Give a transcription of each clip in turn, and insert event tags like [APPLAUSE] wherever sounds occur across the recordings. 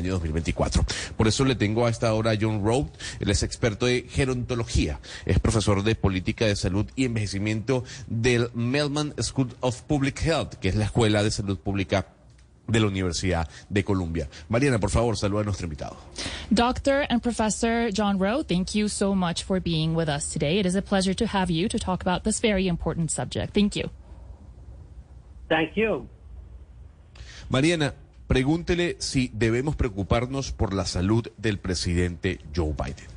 año 2024. Por eso le tengo a esta hora a John Road, él es experto de gerontología, es profesor de política de salud y envejecimiento del Melman School of Public Health, que es la Escuela de Salud Pública de la Universidad de Columbia. Mariana, por favor, saluda a nuestro invitado. Dr. and Professor John Rowe, thank you so much for being with us today. It is a pleasure to have you to talk about this very important subject. Thank you. Thank you. Mariana, pregúntele si debemos preocuparnos por la salud del presidente Joe Biden.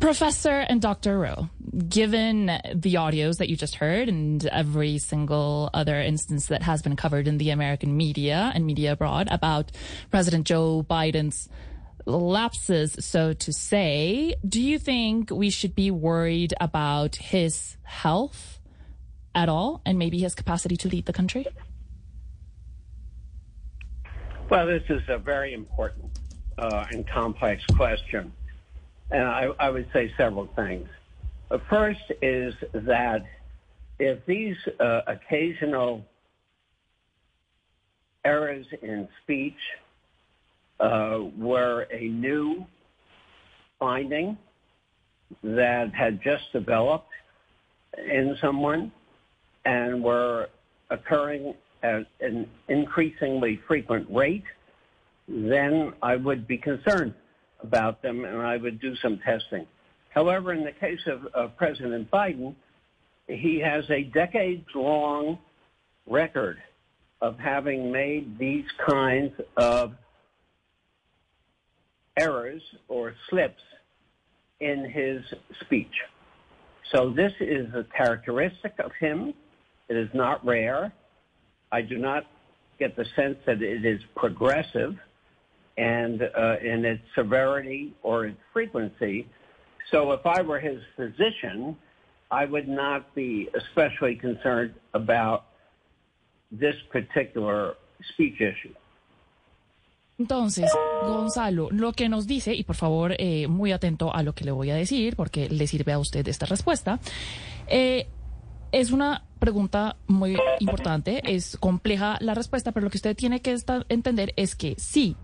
Professor and Dr. Rowe, given the audios that you just heard and every single other instance that has been covered in the American media and media abroad about President Joe Biden's lapses, so to say, do you think we should be worried about his health at all and maybe his capacity to lead the country? Well, this is a very important uh, and complex question. And I, I would say several things. The first is that if these uh, occasional errors in speech uh, were a new finding that had just developed in someone and were occurring at an increasingly frequent rate, then I would be concerned about them and I would do some testing. However, in the case of, of President Biden, he has a decades long record of having made these kinds of errors or slips in his speech. So this is a characteristic of him. It is not rare. I do not get the sense that it is progressive and uh, in its severity or its frequency. So if I were his physician, I would not be especially concerned about this particular speech issue. Entonces, Gonzalo, lo que nos dice, y por favor, eh, muy atento a lo que le voy a decir, porque le sirve a usted esta respuesta, eh, es una pregunta muy importante, es compleja la respuesta, pero lo que usted tiene que entender es que sí,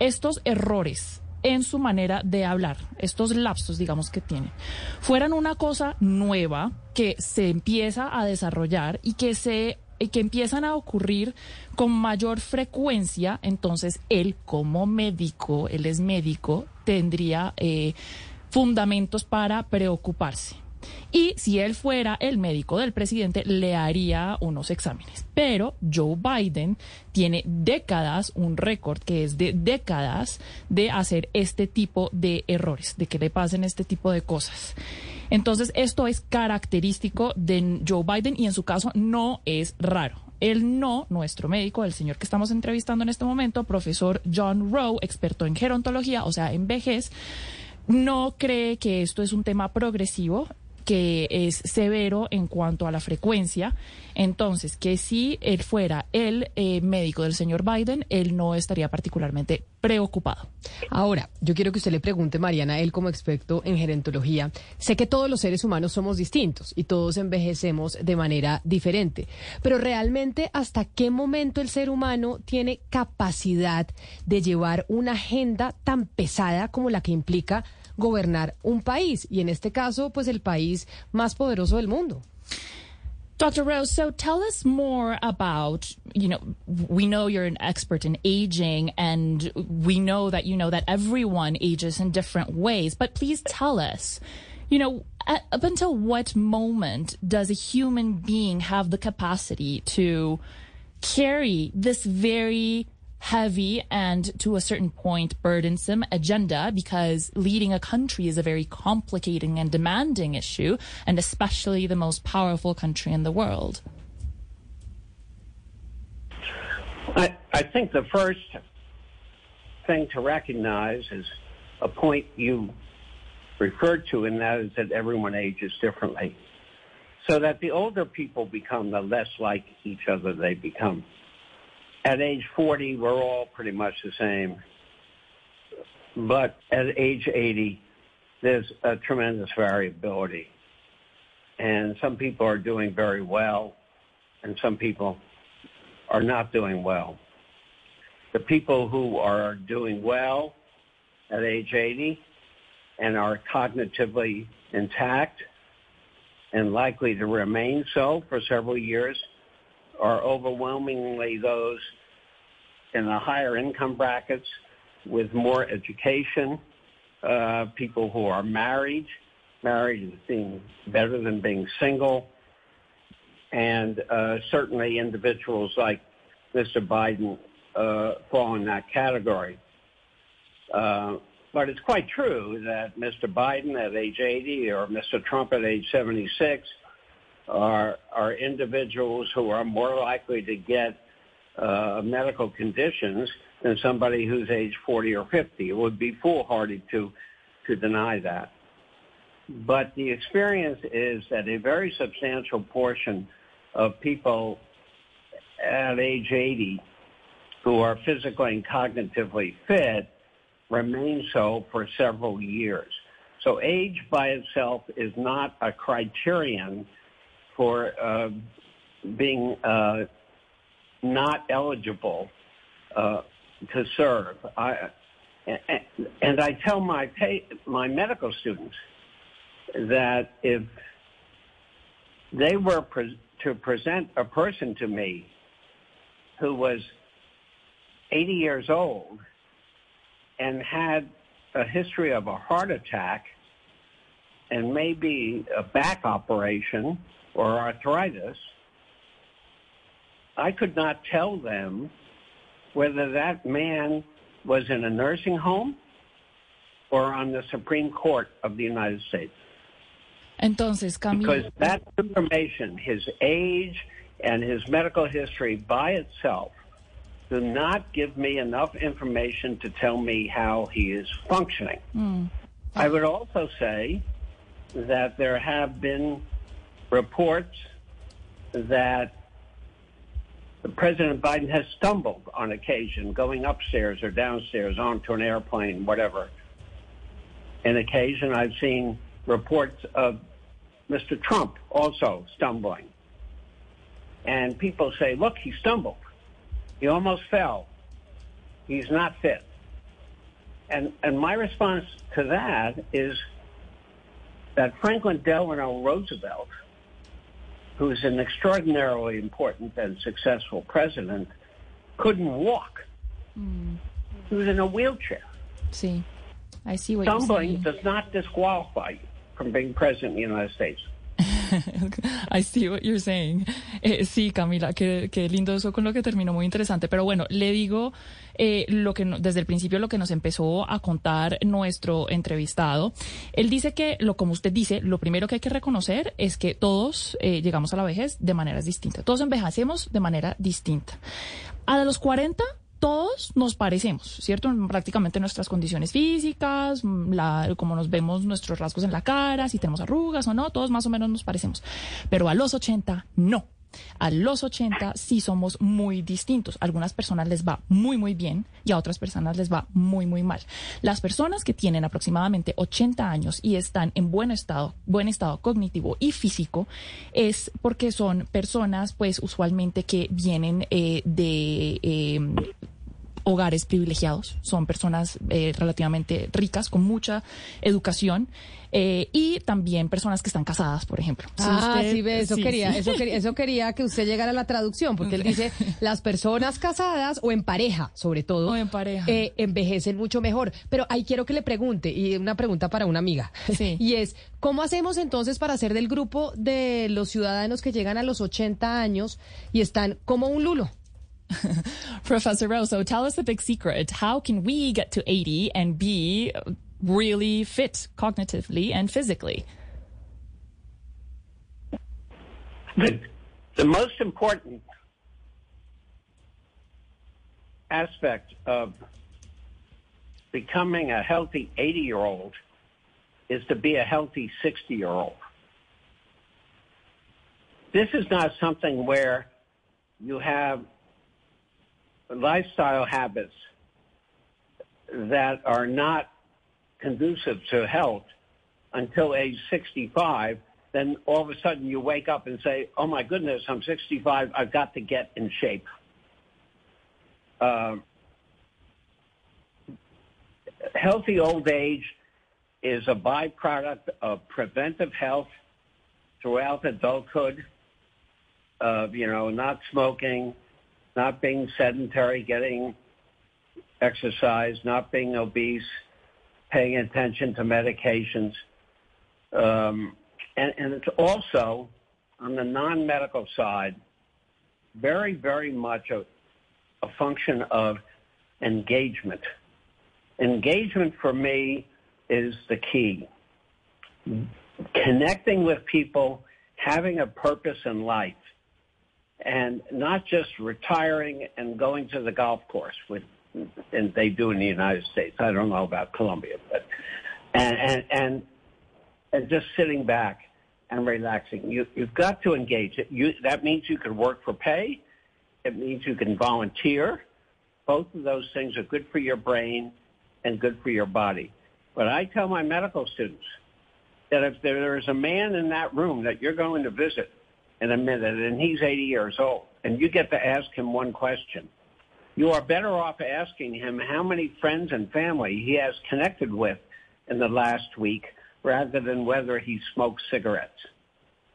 estos errores en su manera de hablar, estos lapsos, digamos, que tiene, fueran una cosa nueva que se empieza a desarrollar y que se que empiezan a ocurrir con mayor frecuencia, entonces él como médico, él es médico, tendría eh, fundamentos para preocuparse. Y si él fuera el médico del presidente, le haría unos exámenes. Pero Joe Biden tiene décadas, un récord que es de décadas de hacer este tipo de errores, de que le pasen este tipo de cosas. Entonces, esto es característico de Joe Biden y en su caso no es raro. Él no, nuestro médico, el señor que estamos entrevistando en este momento, profesor John Rowe, experto en gerontología, o sea, en vejez, no cree que esto es un tema progresivo que es severo en cuanto a la frecuencia. Entonces, que si él fuera el eh, médico del señor Biden, él no estaría particularmente preocupado. Ahora, yo quiero que usted le pregunte, Mariana, él como experto en gerontología, sé que todos los seres humanos somos distintos y todos envejecemos de manera diferente, pero realmente hasta qué momento el ser humano tiene capacidad de llevar una agenda tan pesada como la que implica gobernar un país y en este caso pues el país más poderoso del mundo. Dr. Rowe, so tell us more about, you know, we know you're an expert in aging and we know that you know that everyone ages in different ways, but please tell us, you know, up until what moment does a human being have the capacity to carry this very heavy and to a certain point burdensome agenda because leading a country is a very complicating and demanding issue, and especially the most powerful country in the world? I, I think the first thing to recognize is a point you referred to, and that is that everyone ages differently. So that the older people become, the less like each other they become at age 40, we're all pretty much the same. But at age 80, there's a tremendous variability. And some people are doing very well, and some people are not doing well. the people who are doing well at age 80 and are cognitively intact and likely to remain so for several years are overwhelmingly those in the higher income brackets with more education, uh, people who are married. Married is being better than being single. And uh, certainly individuals like Mr. Biden uh, fall in that category. Uh, but it's quite true that Mr. Biden at age 80 or Mr. Trump at age 76 are, are individuals who are more likely to get uh, medical conditions than somebody who's age 40 or 50. It would be foolhardy to, to deny that. But the experience is that a very substantial portion of people at age 80 who are physically and cognitively fit remain so for several years. So age by itself is not a criterion for uh, being uh, not eligible uh, to serve. I, and I tell my pay, my medical students that if they were pre- to present a person to me who was 80 years old and had a history of a heart attack and maybe a back operation or arthritis, I could not tell them whether that man was in a nursing home or on the Supreme Court of the United States. Entonces, Camilo. Because that information, his age and his medical history by itself, do not give me enough information to tell me how he is functioning. Mm. I would also say that there have been reports that President Biden has stumbled on occasion going upstairs or downstairs onto an airplane, whatever. On occasion, I've seen reports of Mr. Trump also stumbling. And people say, look, he stumbled. He almost fell. He's not fit. And, and my response to that is that Franklin Delano Roosevelt, who's an extraordinarily important and successful president, couldn't walk. Mm. He was in a wheelchair. Sí. I see what Stumbling you're saying. does not disqualify you from being president of the United States. I see what you're saying. Eh, sí, Camila, qué, qué, lindo eso con lo que terminó, muy interesante. Pero bueno, le digo eh, lo que desde el principio lo que nos empezó a contar nuestro entrevistado. Él dice que, lo como usted dice, lo primero que hay que reconocer es que todos eh, llegamos a la vejez de maneras distintas. Todos envejecemos de manera distinta. A los 40 todos nos parecemos, ¿cierto? Prácticamente nuestras condiciones físicas, la, como nos vemos nuestros rasgos en la cara, si tenemos arrugas o no, todos más o menos nos parecemos. Pero a los 80, no. A los 80 sí somos muy distintos. A algunas personas les va muy, muy bien y a otras personas les va muy, muy mal. Las personas que tienen aproximadamente 80 años y están en buen estado, buen estado cognitivo y físico, es porque son personas, pues, usualmente que vienen eh, de... Eh, hogares privilegiados, son personas eh, relativamente ricas, con mucha educación, eh, y también personas que están casadas, por ejemplo. Si ah, usted, sí, ve, eso, sí, quería, sí. Eso, quería, eso quería que usted llegara a la traducción, porque él dice, [LAUGHS] las personas casadas o en pareja, sobre todo, o en pareja. Eh, envejecen mucho mejor. Pero ahí quiero que le pregunte, y una pregunta para una amiga, [LAUGHS] y es, ¿cómo hacemos entonces para ser del grupo de los ciudadanos que llegan a los 80 años y están como un lulo? [LAUGHS] Professor Rosso, tell us the big secret. How can we get to 80 and be really fit cognitively and physically? The, the most important aspect of becoming a healthy 80 year old is to be a healthy 60 year old. This is not something where you have lifestyle habits that are not conducive to health until age 65, then all of a sudden you wake up and say, oh my goodness, I'm 65, I've got to get in shape. Uh, healthy old age is a byproduct of preventive health throughout adulthood, of, you know, not smoking, not being sedentary, getting exercise, not being obese, paying attention to medications. Um, and, and it's also on the non-medical side, very, very much a, a function of engagement. Engagement for me is the key. Connecting with people, having a purpose in life, and not just retiring and going to the golf course, with, and they do in the United States. I don't know about Colombia, but and and and, and just sitting back and relaxing. You you've got to engage. You that means you can work for pay. It means you can volunteer. Both of those things are good for your brain and good for your body. But I tell my medical students that if there is a man in that room that you're going to visit in a minute and he's 80 years old and you get to ask him one question, you are better off asking him how many friends and family he has connected with in the last week rather than whether he smokes cigarettes.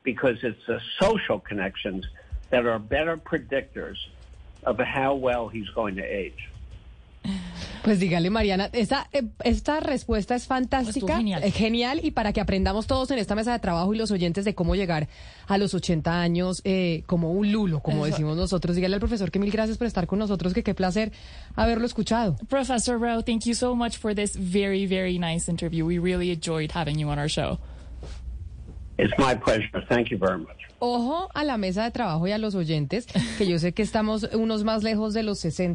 Because it's the social connections that are better predictors of how well he's going to age. Pues dígale, Mariana, esta, eh, esta respuesta es fantástica, genial. eh, genial, y para que aprendamos todos en esta mesa de trabajo y los oyentes de cómo llegar a los 80 años eh, como un lulo, como Eso. decimos nosotros. Dígale al profesor que mil gracias por estar con nosotros, que qué placer haberlo escuchado. Professor Rowe, thank you so much for this very, very nice interview. We really enjoyed having you on our show. It's my pleasure. Thank you very much. Ojo a la mesa de trabajo y a los oyentes, que yo sé que estamos unos más lejos de los 60.